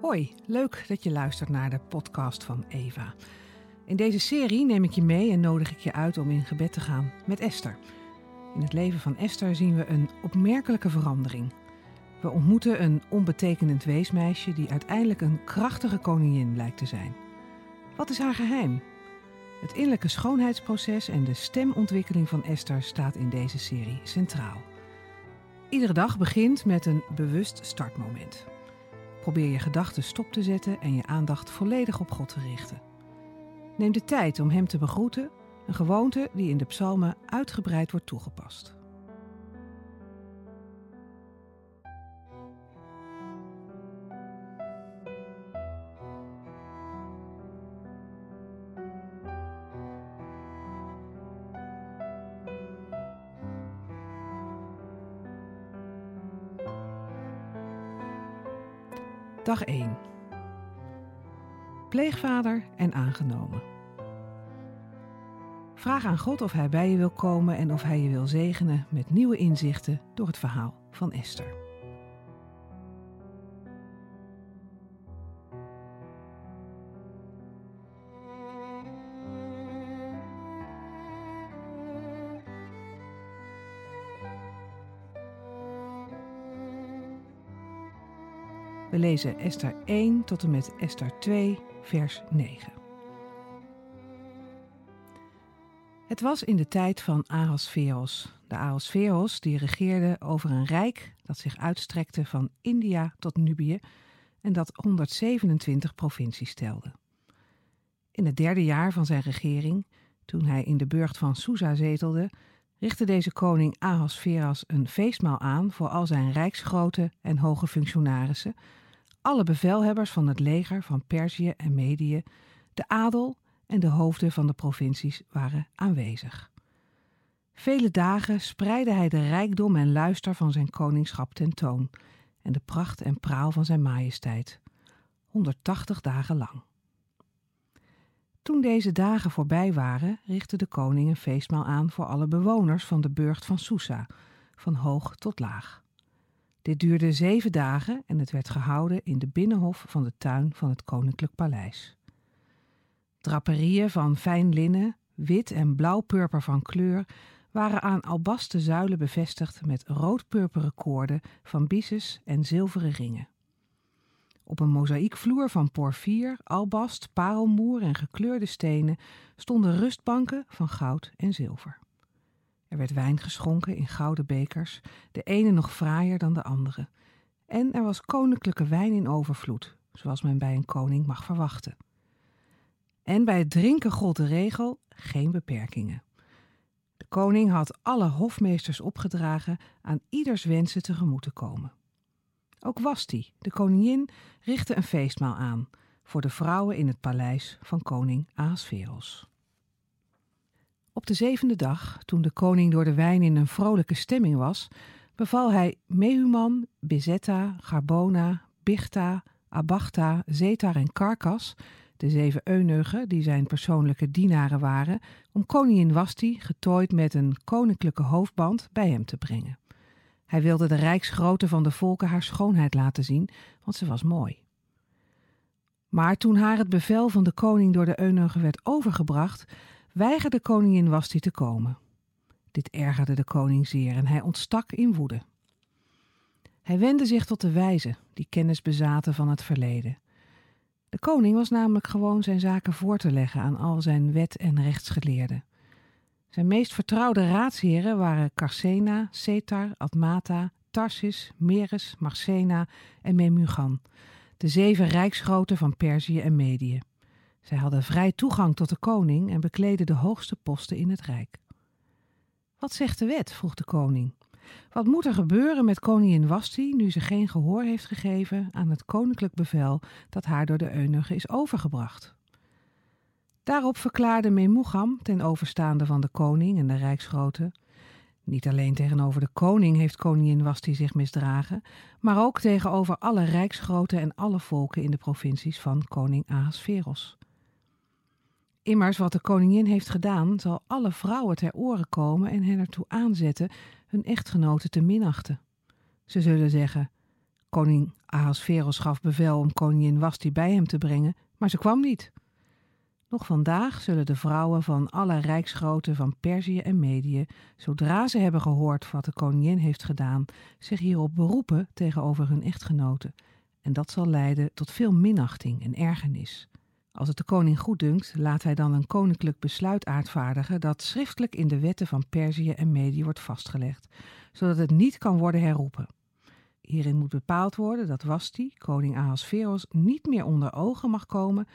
Hoi, leuk dat je luistert naar de podcast van Eva. In deze serie neem ik je mee en nodig ik je uit om in gebed te gaan met Esther. In het leven van Esther zien we een opmerkelijke verandering. We ontmoeten een onbetekenend weesmeisje die uiteindelijk een krachtige koningin blijkt te zijn. Wat is haar geheim? Het innerlijke schoonheidsproces en de stemontwikkeling van Esther staat in deze serie centraal. Iedere dag begint met een bewust startmoment. Probeer je gedachten stop te zetten en je aandacht volledig op God te richten. Neem de tijd om Hem te begroeten, een gewoonte die in de psalmen uitgebreid wordt toegepast. Dag 1. Pleegvader en aangenomen. Vraag aan God of Hij bij je wil komen en of Hij je wil zegenen met nieuwe inzichten door het verhaal van Esther. We lezen Esther 1 tot en met Esther 2, vers 9. Het was in de tijd van Ahasveros, de Ahasveros die regeerde over een rijk dat zich uitstrekte van India tot Nubië en dat 127 provincies telde. In het derde jaar van zijn regering, toen hij in de burcht van Susa zetelde, richtte deze koning Ahasveras een feestmaal aan voor al zijn rijksgrote en hoge functionarissen, alle bevelhebbers van het leger van Perzië en Medië, de adel en de hoofden van de provincies waren aanwezig. Vele dagen spreidde hij de rijkdom en luister van zijn koningschap tentoon en de pracht en praal van zijn majesteit, 180 dagen lang. Toen deze dagen voorbij waren, richtte de koning een feestmaal aan voor alle bewoners van de burcht van Susa, van hoog tot laag. Dit duurde zeven dagen en het werd gehouden in de binnenhof van de tuin van het koninklijk paleis. Draperieën van fijn linnen, wit en blauw-purper van kleur, waren aan albasten zuilen bevestigd met rood-purperen koorden van bises en zilveren ringen. Op een mozaïekvloer van porfier, albast, parelmoer en gekleurde stenen stonden rustbanken van goud en zilver. Er werd wijn geschonken in gouden bekers, de ene nog fraaier dan de andere. En er was koninklijke wijn in overvloed, zoals men bij een koning mag verwachten. En bij het drinken gold de regel geen beperkingen. De koning had alle hofmeesters opgedragen aan ieders wensen tegemoet te komen. Ook Wasti, de koningin, richtte een feestmaal aan voor de vrouwen in het paleis van koning Ahasveros. Op de zevende dag, toen de koning door de wijn in een vrolijke stemming was, beval hij Mehuman, Bizetta, Garbona, Bichta, Abachta, Zetar en Karkas, de zeven eunuchen die zijn persoonlijke dienaren waren, om koningin Wasti, getooid met een koninklijke hoofdband, bij hem te brengen. Hij wilde de rijksgrootte van de volken haar schoonheid laten zien, want ze was mooi. Maar toen haar het bevel van de koning door de eunuchen werd overgebracht, weigerde koningin Wasti te komen. Dit ergerde de koning zeer en hij ontstak in woede. Hij wendde zich tot de wijzen, die kennis bezaten van het verleden. De koning was namelijk gewoon zijn zaken voor te leggen aan al zijn wet- en rechtsgeleerden. Zijn meest vertrouwde raadsheren waren Carsena, Cetar, Admata, Tarsis, Meres, Marcena en Memugan, de zeven rijksgroten van Perzië en Medië. Zij hadden vrij toegang tot de koning en bekleden de hoogste posten in het rijk. Wat zegt de wet? vroeg de koning. Wat moet er gebeuren met koningin Wasti nu ze geen gehoor heeft gegeven aan het koninklijk bevel dat haar door de eunuchen is overgebracht? Daarop verklaarde Memugam ten overstaande van de koning en de rijksgrote. Niet alleen tegenover de koning heeft koningin Wasti zich misdragen, maar ook tegenover alle rijksgroten en alle volken in de provincies van koning Ahasveros. Immers wat de koningin heeft gedaan, zal alle vrouwen ter oren komen en hen ertoe aanzetten hun echtgenoten te minachten. Ze zullen zeggen: Koning Ahasveros gaf bevel om koningin Wasti bij hem te brengen, maar ze kwam niet. Nog vandaag zullen de vrouwen van alle rijksgroten van Perzië en Medië, zodra ze hebben gehoord wat de koningin heeft gedaan, zich hierop beroepen tegenover hun echtgenoten. En dat zal leiden tot veel minachting en ergernis. Als het de koning goeddunkt, laat hij dan een koninklijk besluit uitvaardigen dat schriftelijk in de wetten van Perzië en Medië wordt vastgelegd, zodat het niet kan worden herroepen. Hierin moet bepaald worden dat Wasti, koning Ahasveros, niet meer onder ogen mag komen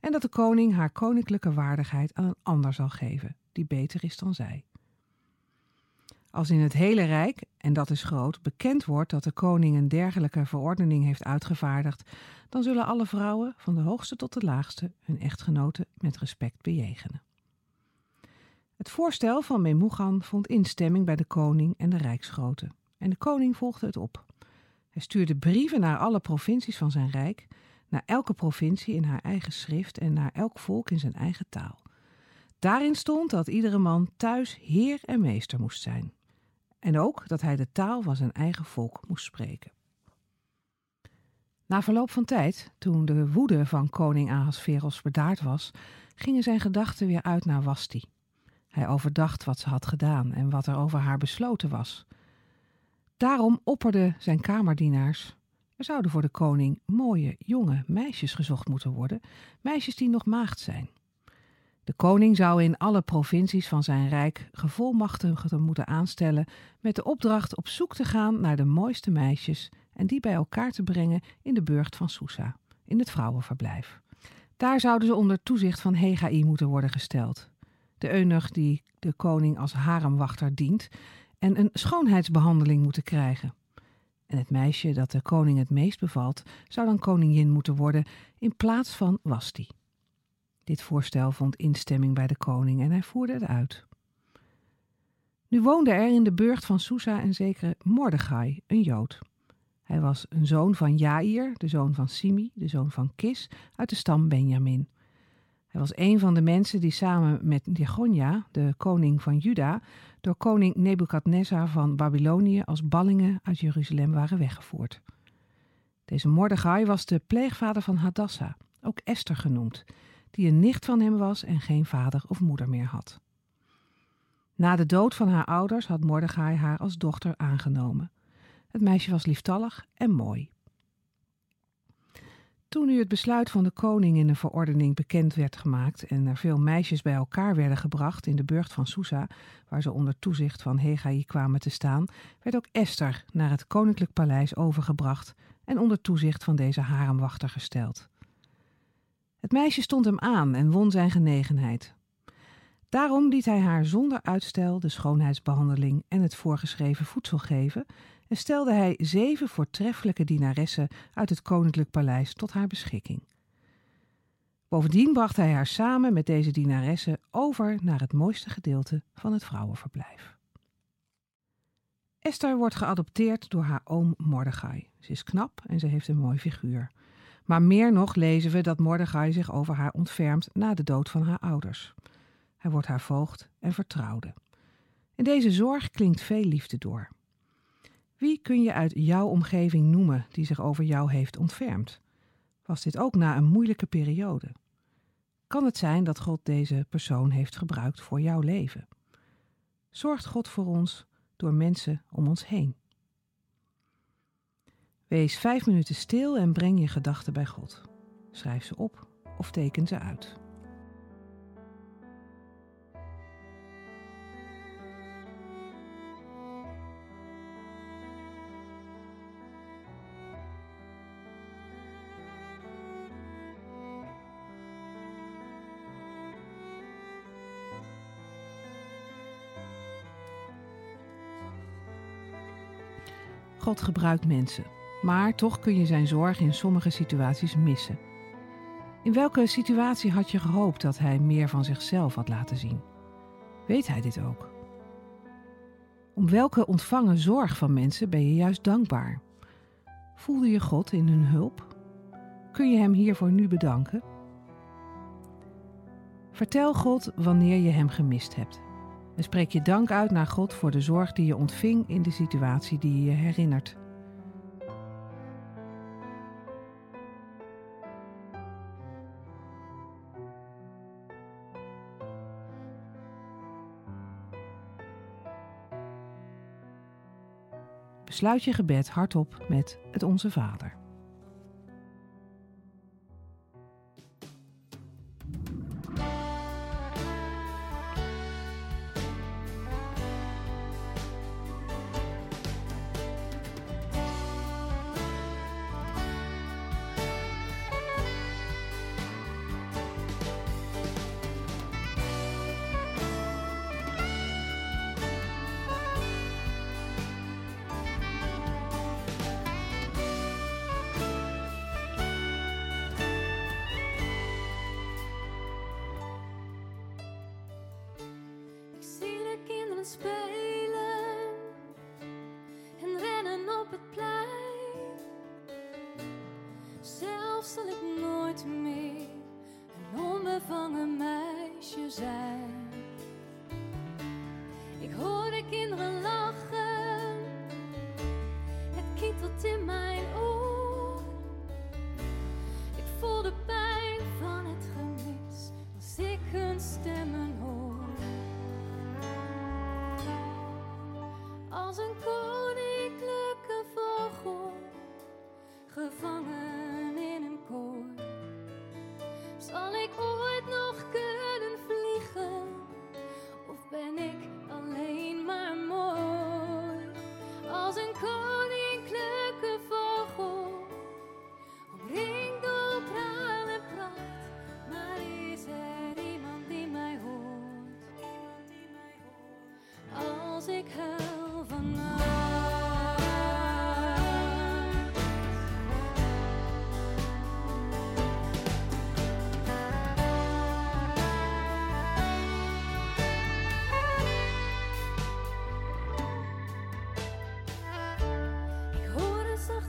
en dat de koning haar koninklijke waardigheid aan een ander zal geven, die beter is dan zij. Als in het hele Rijk, en dat is groot, bekend wordt dat de koning een dergelijke verordening heeft uitgevaardigd, dan zullen alle vrouwen, van de hoogste tot de laagste, hun echtgenoten met respect bejegenen. Het voorstel van Memugan vond instemming bij de koning en de rijksgroten, en de koning volgde het op. Hij stuurde brieven naar alle provincies van zijn rijk, naar elke provincie in haar eigen schrift en naar elk volk in zijn eigen taal. Daarin stond dat iedere man thuis heer en meester moest zijn. En ook dat hij de taal van zijn eigen volk moest spreken. Na verloop van tijd, toen de woede van koning Ahasveros bedaard was, gingen zijn gedachten weer uit naar Wasti. Hij overdacht wat ze had gedaan en wat er over haar besloten was. Daarom opperden zijn kamerdienaars. Er zouden voor de koning mooie, jonge meisjes gezocht moeten worden, meisjes die nog maagd zijn. De koning zou in alle provincies van zijn rijk gevolmachtigden moeten aanstellen met de opdracht op zoek te gaan naar de mooiste meisjes en die bij elkaar te brengen in de burcht van Susa, in het vrouwenverblijf. Daar zouden ze onder toezicht van Hegai moeten worden gesteld. De eunuch die de koning als haremwachter dient en een schoonheidsbehandeling moeten krijgen. En het meisje dat de koning het meest bevalt, zou dan koningin moeten worden in plaats van Wasti. Dit voorstel vond instemming bij de koning en hij voerde het uit. Nu woonde er in de burcht van Susa een zekere Mordechai, een Jood. Hij was een zoon van Jair, de zoon van Simi, de zoon van Kis, uit de stam Benjamin. Hij was een van de mensen die samen met Jegonia, de koning van Juda, door koning Nebukadnezar van Babylonië als ballingen uit Jeruzalem waren weggevoerd. Deze Mordechai was de pleegvader van Hadassah, ook Esther genoemd, die een nicht van hem was en geen vader of moeder meer had. Na de dood van haar ouders had Mordechai haar als dochter aangenomen. Het meisje was lieftallig en mooi. Toen nu het besluit van de koning in een verordening bekend werd gemaakt en er veel meisjes bij elkaar werden gebracht in de burcht van Susa, waar ze onder toezicht van Hegai kwamen te staan, werd ook Esther naar het koninklijk paleis overgebracht en onder toezicht van deze haremwachter gesteld. Het meisje stond hem aan en won zijn genegenheid. Daarom liet hij haar zonder uitstel de schoonheidsbehandeling en het voorgeschreven voedsel geven en stelde hij zeven voortreffelijke dienaressen uit het koninklijk paleis tot haar beschikking. Bovendien bracht hij haar samen met deze dienaressen over naar het mooiste gedeelte van het vrouwenverblijf. Esther wordt geadopteerd door haar oom Mordechai. Ze is knap en ze heeft een mooi figuur. Maar meer nog lezen we dat Mordechai zich over haar ontfermt na de dood van haar ouders. Hij wordt haar voogd en vertrouwde. In deze zorg klinkt veel liefde door. Wie kun je uit jouw omgeving noemen die zich over jou heeft ontfermd? Was dit ook na een moeilijke periode? Kan het zijn dat God deze persoon heeft gebruikt voor jouw leven? Zorgt God voor ons door mensen om ons heen? Wees vijf minuten stil en breng je gedachten bij God. Schrijf ze op of teken ze uit. God gebruikt mensen, maar toch kun je zijn zorg in sommige situaties missen. In welke situatie had je gehoopt dat hij meer van zichzelf had laten zien? Weet hij dit ook? Om welke ontvangen zorg van mensen ben je juist dankbaar? Voelde je God in hun hulp? Kun je Hem hiervoor nu bedanken? Vertel God wanneer je Hem gemist hebt en spreek je dank uit naar God voor de zorg die je ontving in de situatie die je je herinnert. sluit je gebed hardop met het Onze Vader.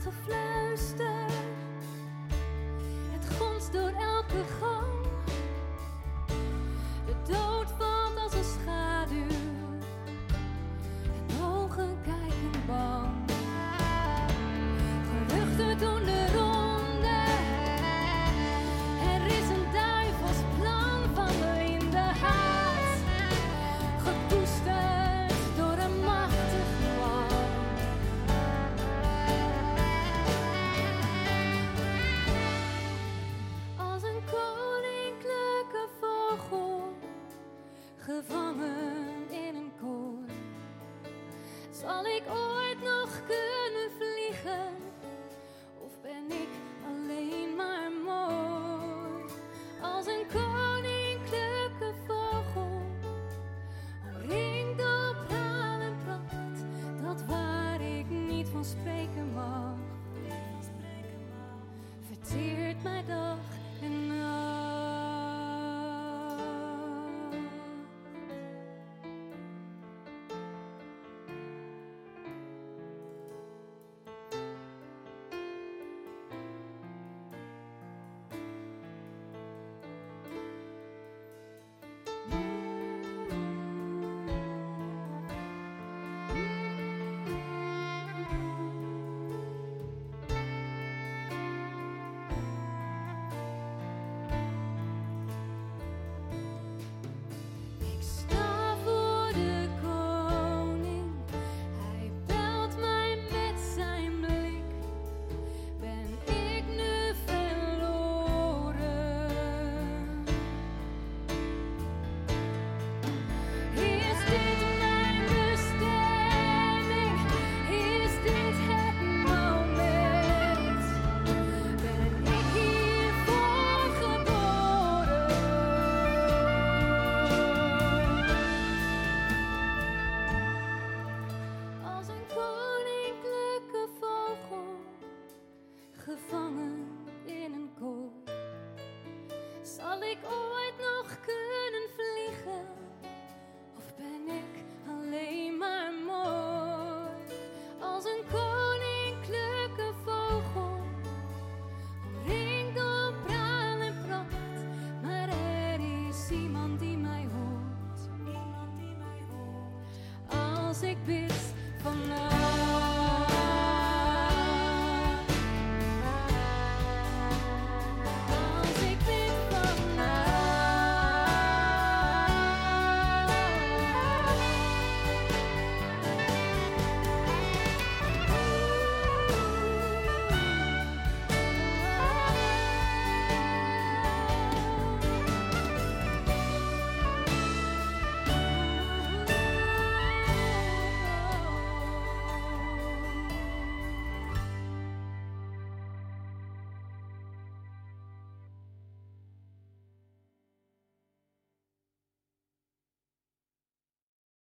te fluisteren. Zal ik ooit nog kunnen vliegen? Of ben ik alleen maar mooi? Als een koninklijke vogel, omringd door praal en pracht, dat waar ik niet van spreek.